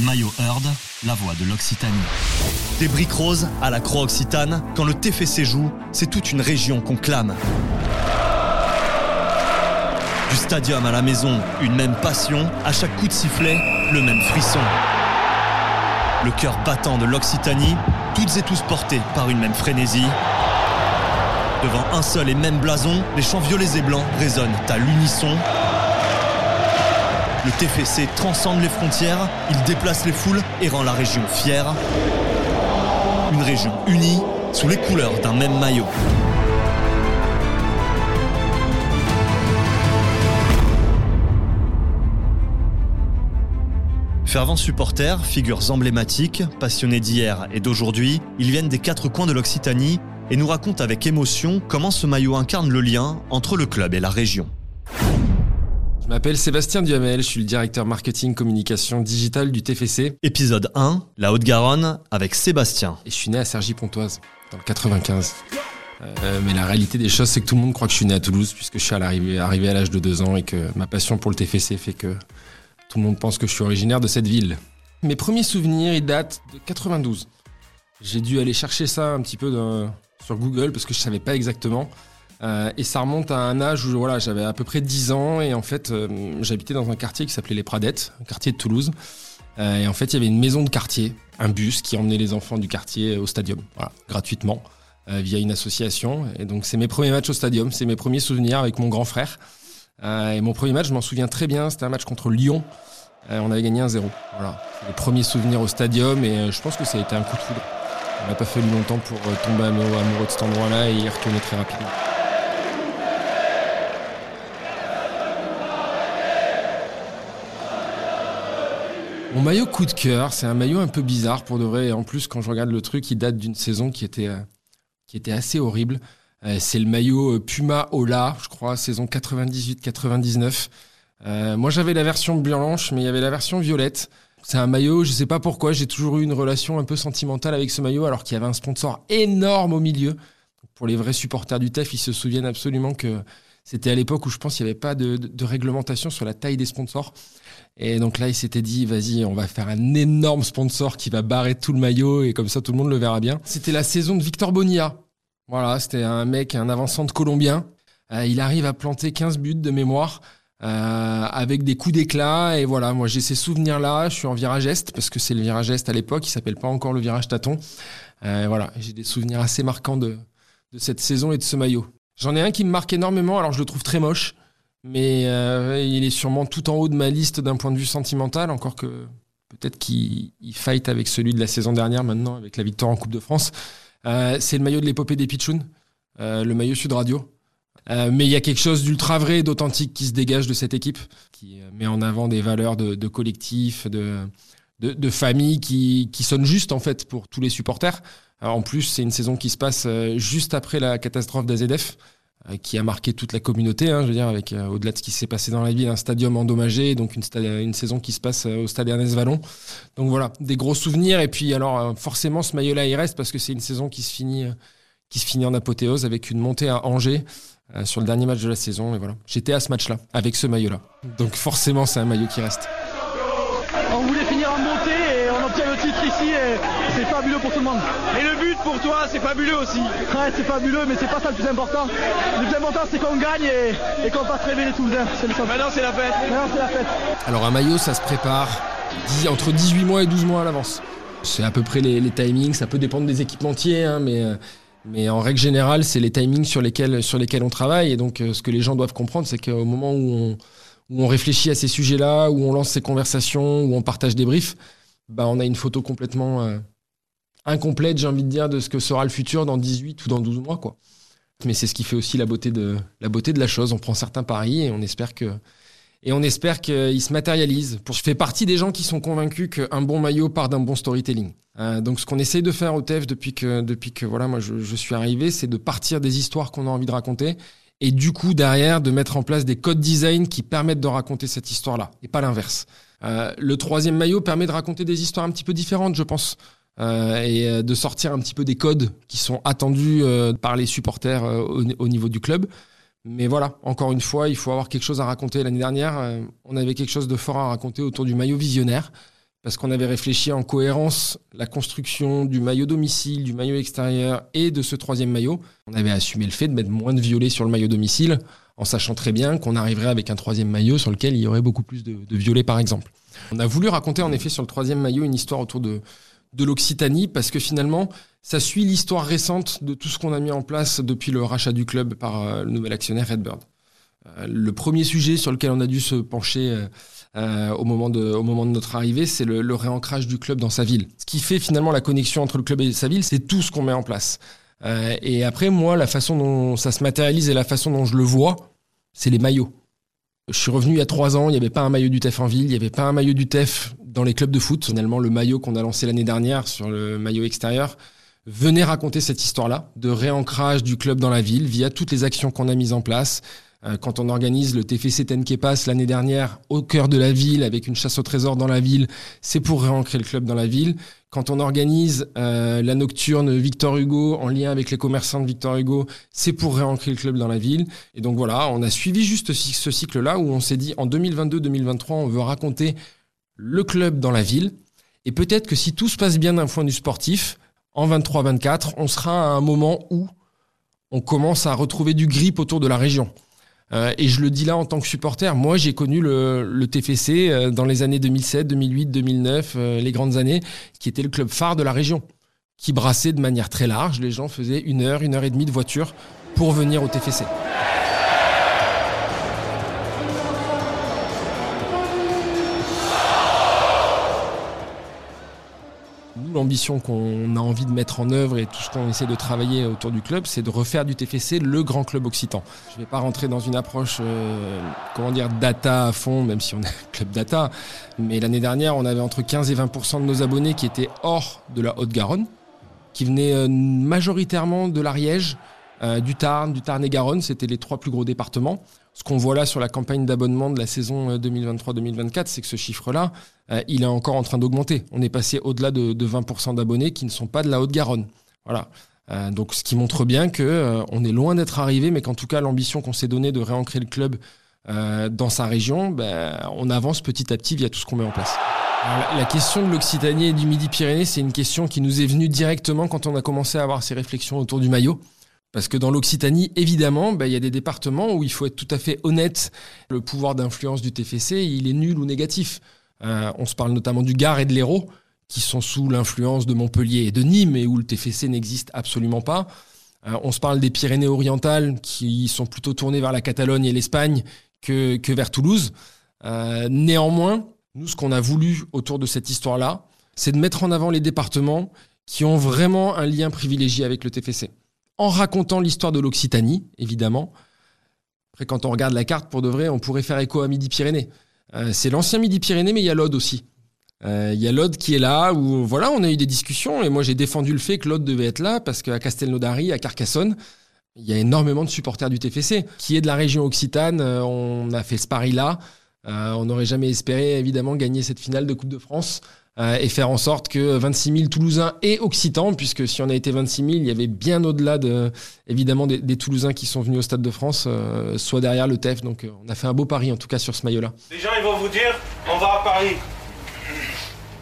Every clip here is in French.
Maillot Heard, la voix de l'Occitanie. Des briques roses à la croix occitane, quand le TFC joue, c'est toute une région qu'on clame. Du stadium à la maison, une même passion, à chaque coup de sifflet, le même frisson. Le cœur battant de l'Occitanie, toutes et tous portés par une même frénésie. Devant un seul et même blason, les chants violets et blancs résonnent à l'unisson. Le TFC transcende les frontières, il déplace les foules et rend la région fière. Une région unie sous les couleurs d'un même maillot. Fervents supporters, figures emblématiques, passionnés d'hier et d'aujourd'hui, ils viennent des quatre coins de l'Occitanie et nous racontent avec émotion comment ce maillot incarne le lien entre le club et la région. Je m'appelle Sébastien Duhamel, je suis le directeur marketing communication digitale du TFC. Épisode 1, la Haute-Garonne avec Sébastien. Et je suis né à Cergy-Pontoise, dans le 95. Euh, mais la réalité des choses, c'est que tout le monde croit que je suis né à Toulouse, puisque je suis à arrivé à l'âge de 2 ans et que ma passion pour le TFC fait que tout le monde pense que je suis originaire de cette ville. Mes premiers souvenirs, ils datent de 92. J'ai dû aller chercher ça un petit peu sur Google parce que je savais pas exactement. Euh, et ça remonte à un âge où voilà, j'avais à peu près 10 ans et en fait, euh, j'habitais dans un quartier qui s'appelait les Pradettes, un quartier de Toulouse. Euh, et en fait, il y avait une maison de quartier, un bus qui emmenait les enfants du quartier au stadium, voilà, gratuitement, via une association. Et donc, c'est mes premiers matchs au stadium, c'est mes premiers souvenirs avec mon grand frère. Et mon premier match, je m'en souviens très bien, c'était un match contre Lyon. On avait gagné 1-0. Voilà. C'est les premiers souvenirs au stadium et je pense que ça a été un coup de foudre. On n'a pas fallu longtemps pour tomber amoureux de cet endroit-là et y retourner très rapidement. Mon maillot coup de cœur, c'est un maillot un peu bizarre pour de vrai. En plus, quand je regarde le truc, il date d'une saison qui était, qui était assez horrible. Euh, c'est le maillot euh, Puma Ola, je crois, saison 98-99. Euh, moi, j'avais la version blanche, mais il y avait la version violette. C'est un maillot, je sais pas pourquoi, j'ai toujours eu une relation un peu sentimentale avec ce maillot, alors qu'il y avait un sponsor énorme au milieu. Pour les vrais supporters du TEF, ils se souviennent absolument que c'était à l'époque où je pense qu'il n'y avait pas de, réglementation sur la taille des sponsors. Et donc là, il s'était dit, vas-y, on va faire un énorme sponsor qui va barrer tout le maillot et comme ça, tout le monde le verra bien. C'était la saison de Victor Bonilla. Voilà, c'était un mec, un avançant de colombien. Euh, il arrive à planter 15 buts de mémoire. Euh, avec des coups d'éclat et voilà moi j'ai ces souvenirs là je suis en virage est parce que c'est le virage est à l'époque il s'appelle pas encore le virage tâton euh, voilà j'ai des souvenirs assez marquants de cette saison et de ce maillot j'en ai un qui me marque énormément alors je le trouve très moche mais euh, il est sûrement tout en haut de ma liste d'un point de vue sentimental encore que peut-être qu'il fight avec celui de la saison dernière maintenant avec la victoire en Coupe de France euh, c'est le maillot de l'épopée des Pichounes, euh, le maillot Sud Radio. Mais il y a quelque chose d'ultra vrai et d'authentique qui se dégage de cette équipe, qui met en avant des valeurs de, de collectif, de, de, de, famille qui, qui sonnent juste en fait pour tous les supporters. en plus, c'est une saison qui se passe juste après la catastrophe d'AZF, qui a marqué toute la communauté. Hein, je veux dire, avec au-delà de ce qui s'est passé dans la ville, un stadium endommagé, donc une, saison qui se passe au stade Ernest Vallon. Donc voilà, des gros souvenirs. Et puis alors, forcément, ce maillot-là, il reste parce que c'est une saison qui se finit, qui se finit en apothéose avec une montée à Angers. sur le dernier match de la saison et voilà j'étais à ce match là avec ce maillot là donc forcément c'est un maillot qui reste on voulait finir en montée et on ici et c'est fabuleux pour tout le monde. Et le but pour toi c'est fabuleux aussi. Ouais c'est fabuleux mais c'est pas ça le plus important. Le plus important c'est qu'on gagne et, et qu'on fasse rêver les Toulousains. C'est le maintenant c'est la fête. Maintenant c'est la fête. Alors un maillot ça se prépare entre 18 mois et 12 mois à l'avance. C'est à peu près les, les, timings. Ça peut dépendre des équipementiers hein, mais mais en règle générale, c'est les timings sur lesquels, sur lesquels on travaille. Et donc, ce que les gens doivent comprendre, c'est qu'au moment où on, où on réfléchit à ces sujets-là, où on lance ces conversations, où on partage des briefs, bah, on a une photo complètement euh, incomplète, j'ai envie de dire, de ce que sera le futur dans 18 ou dans 12 mois. Quoi. Mais c'est ce qui fait aussi la beauté, de, la beauté de la chose. On prend certains paris et on espère que et on espère qu'il se matérialise. Pour, je fais partie des gens qui sont convaincus qu'un bon maillot part d'un bon storytelling. Euh, donc ce qu'on essaye de faire au TEF depuis que, depuis que voilà, moi je, je suis arrivé, c'est de partir des histoires qu'on a envie de raconter et du coup derrière de mettre en place des codes design qui permettent de raconter cette histoire-là et pas l'inverse. Euh, le troisième maillot permet de raconter des histoires un petit peu différentes, je pense. Euh, et euh, de sortir un petit peu des codes qui sont attendus par les supporters au, au, niveau du club. Mais voilà, encore une fois, il faut avoir quelque chose à raconter. L'année dernière, on avait quelque chose de fort à raconter autour du maillot visionnaire parce qu'on avait réfléchi en cohérence la construction du maillot domicile, du maillot extérieur et de ce troisième maillot. On avait assumé le fait de mettre moins de violet sur le maillot domicile, en sachant très bien qu'on arriverait avec un troisième maillot sur lequel il y aurait beaucoup plus de, de violet par exemple. On a voulu raconter en effet sur le troisième maillot une histoire autour de, de l'Occitanie parce que finalement ça suit l'histoire récente de tout ce qu'on a mis en place depuis le rachat du club par euh, le nouvel actionnaire Redbird. Euh, le premier sujet sur lequel on a dû se pencher euh, euh, au, moment de, au moment de notre arrivée, c'est le, le, réancrage du club dans sa ville. Ce qui fait finalement la connexion entre le club et sa ville, c'est tout ce qu'on met en place. Euh, et après, moi, la façon dont ça se matérialise et la façon dont je le vois, c'est les maillots. Je suis revenu il y a trois ans, il n'y avait pas un maillot du TEF en ville, il n'y avait pas un maillot du TEF dans les clubs de foot. Finalement, le maillot qu'on a lancé l'année dernière sur le maillot extérieur venait raconter cette histoire-là de réancrage du club dans la ville via toutes les actions qu'on a mises en place, quand on organise le TFC Tenkepas l'année dernière au cœur de la ville avec une chasse au trésor dans la ville, c'est pour réancrer le club dans la ville. Quand on organise euh, la nocturne Victor Hugo en lien avec les commerçants de Victor Hugo, c'est pour réancrer le club dans la ville. Et donc voilà, on a suivi juste ce cycle-là où on s'est dit en 2022-2023, on veut raconter le club dans la ville. Et peut-être que si tout se passe bien d'un point de vue sportif, en 23-24, on sera à un moment où on commence à retrouver du grip autour de la région. Euh, et je le dis là en tant que supporter, moi j'ai connu le, TFC euh, dans les années 2007, 2008, 2009, euh, les grandes années, qui était le club phare de la région, qui brassait de manière très large. Les gens faisaient une heure, une heure et demie de voiture pour venir au TFC. L'ambition qu'on a envie de mettre en œuvre et tout ce qu'on essaie de travailler autour du club, c'est de refaire du TFC le grand club occitan. Je ne vais pas rentrer dans une approche, euh, comment dire, data à fond, même si on est un club data, mais l'année dernière, on avait entre 15 et 20% de nos abonnés qui étaient hors de la Haute-Garonne, qui venaient euh, majoritairement de l'Ariège, euh, du Tarn, du Tarn-et-Garonne, c'était les trois plus gros départements. Ce qu'on voit là sur la campagne d'abonnement de la saison 2023-2024, euh, c'est que ce chiffre-là, euh, il est encore en train d'augmenter. On est passé au-delà de, de 20% d'abonnés qui ne sont pas de la Haute-Garonne. Voilà. Euh, donc, ce qui montre bien que on est loin d'être arrivé, mais qu'en tout cas, l'ambition qu'on s'est donnée de réancrer le club dans sa région, ben, on avance petit à petit via tout ce qu'on met en place. La question de l'Occitanie et du Midi-Pyrénées, c'est une question qui nous est venue directement quand on a commencé à avoir ces réflexions autour du maillot. Parce que dans l'Occitanie, évidemment, bah, il y a des départements où il faut être tout à fait honnête. Le pouvoir d'influence du TFC, il est nul ou négatif. Euh, on se parle notamment du Gard et de l'Hérault, qui sont sous l'influence de Montpellier et de Nîmes, et où le TFC n'existe absolument pas. Euh, on se parle des Pyrénées-Orientales, qui sont plutôt tournées vers la Catalogne et l'Espagne que, vers Toulouse. Euh, néanmoins, nous, ce qu'on a voulu autour de cette histoire-là, c'est de mettre en avant les départements qui ont vraiment un lien privilégié avec le TFC en racontant l'histoire de l'Occitanie, évidemment. Après, quand on regarde la carte, pour de vrai, on pourrait faire écho à Midi-Pyrénées. Euh, c'est l'ancien Midi-Pyrénées, mais il y a l'Aude aussi. Euh, il y a l'Aude qui est là, où voilà, on a eu des discussions, et moi j'ai défendu le fait que l'Aude devait être là, parce qu'à Castelnaudary, à Carcassonne, il y a énormément de supporters du TFC. Qui est de la région occitane, euh, on a fait ce pari-là. On n'aurait jamais espéré, évidemment, gagner cette finale de Coupe de France. Euh, et faire en sorte que 26 000 Toulousains et Occitans, puisque si on a été 26 000, il y avait bien au-delà de, évidemment, des, des, Toulousains qui sont venus au Stade de France, euh, soit derrière le TEF. Donc euh, on a fait un beau pari, en tout cas, sur ce maillot-là. Les gens, ils vont vous dire, on va à Paris.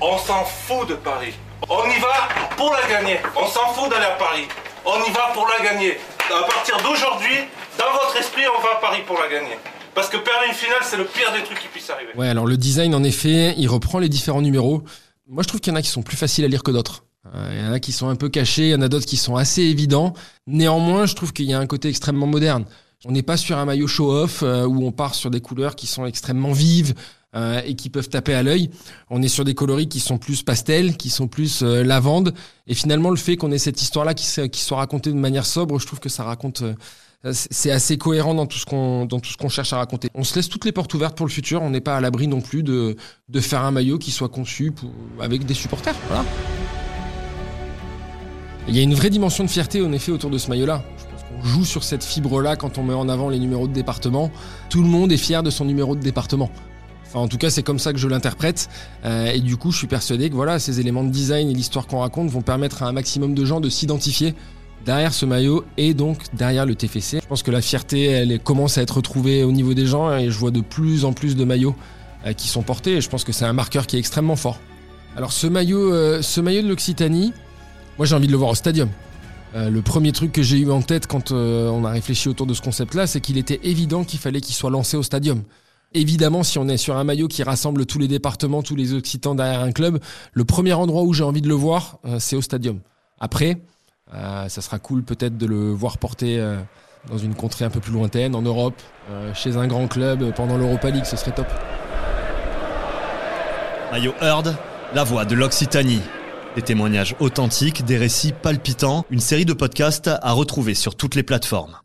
On s'en fout de Paris. On y va pour la gagner. On s'en fout d'aller à Paris. On y va pour la gagner. À partir d'aujourd'hui, dans votre esprit, on va à Paris pour la gagner. Parce que perdre une finale, c'est le pire des trucs qui puisse arriver. Ouais, alors le design, en effet, il reprend les différents numéros. Moi, je trouve qu'il y en a qui sont plus faciles à lire que d'autres. Euh, il y en a qui sont un peu cachés, il y en a d'autres qui sont assez évidents. Néanmoins, je trouve qu'il y a un côté extrêmement moderne. On n'est pas sur un maillot show-off euh, où on part sur des couleurs qui sont extrêmement vives euh, et qui peuvent taper à l'œil. On est sur des coloris qui sont plus pastels, qui sont plus lavande. Et finalement, le fait qu'on ait cette histoire-là qui, qui, soit racontée de manière sobre, je trouve que ça raconte c'est assez cohérent dans tout ce qu'on cherche à raconter. On se laisse toutes les portes ouvertes pour le futur. On n'est pas à l'abri non plus de faire un maillot qui soit conçu avec des supporters. Il y a une vraie dimension de fierté en effet autour de ce maillot-là. Je pense qu'on joue sur cette fibre-là quand on met en avant les numéros de département. Tout le monde est fier de son numéro de département. Enfin, en tout cas, c'est comme ça que je l'interprète. Euh, et du coup, je suis persuadé que voilà, ces éléments de design et l'histoire qu'on raconte vont permettre à un maximum de gens de s'identifier derrière ce maillot et donc derrière le TFC. Je pense que la fierté, elle commence à être retrouvée au niveau des gens et je vois de plus en plus de maillots euh, qui sont portés et je pense que c'est un marqueur qui est extrêmement fort. Alors ce maillot, euh, ce maillot de l'Occitanie, moi j'ai envie de le voir au stadium. Euh, le premier truc que j'ai eu en tête quand on a réfléchi autour de ce concept-là, c'est qu'il était évident qu'il fallait qu'il soit lancé au stadium. Évidemment, si on est sur un maillot qui rassemble tous les départements, tous les Occitans derrière un club, le premier endroit où j'ai envie de le voir, c'est au stadium. Après, ça sera cool peut-être de le voir porter euh, dans une contrée un peu plus lointaine, en Europe, euh, chez un grand club, euh, pendant l'Europa League, ce serait top. Maillot Heard, la voix de l'Occitanie. Des témoignages authentiques, des récits palpitants, une série de podcasts à retrouver sur toutes les plateformes.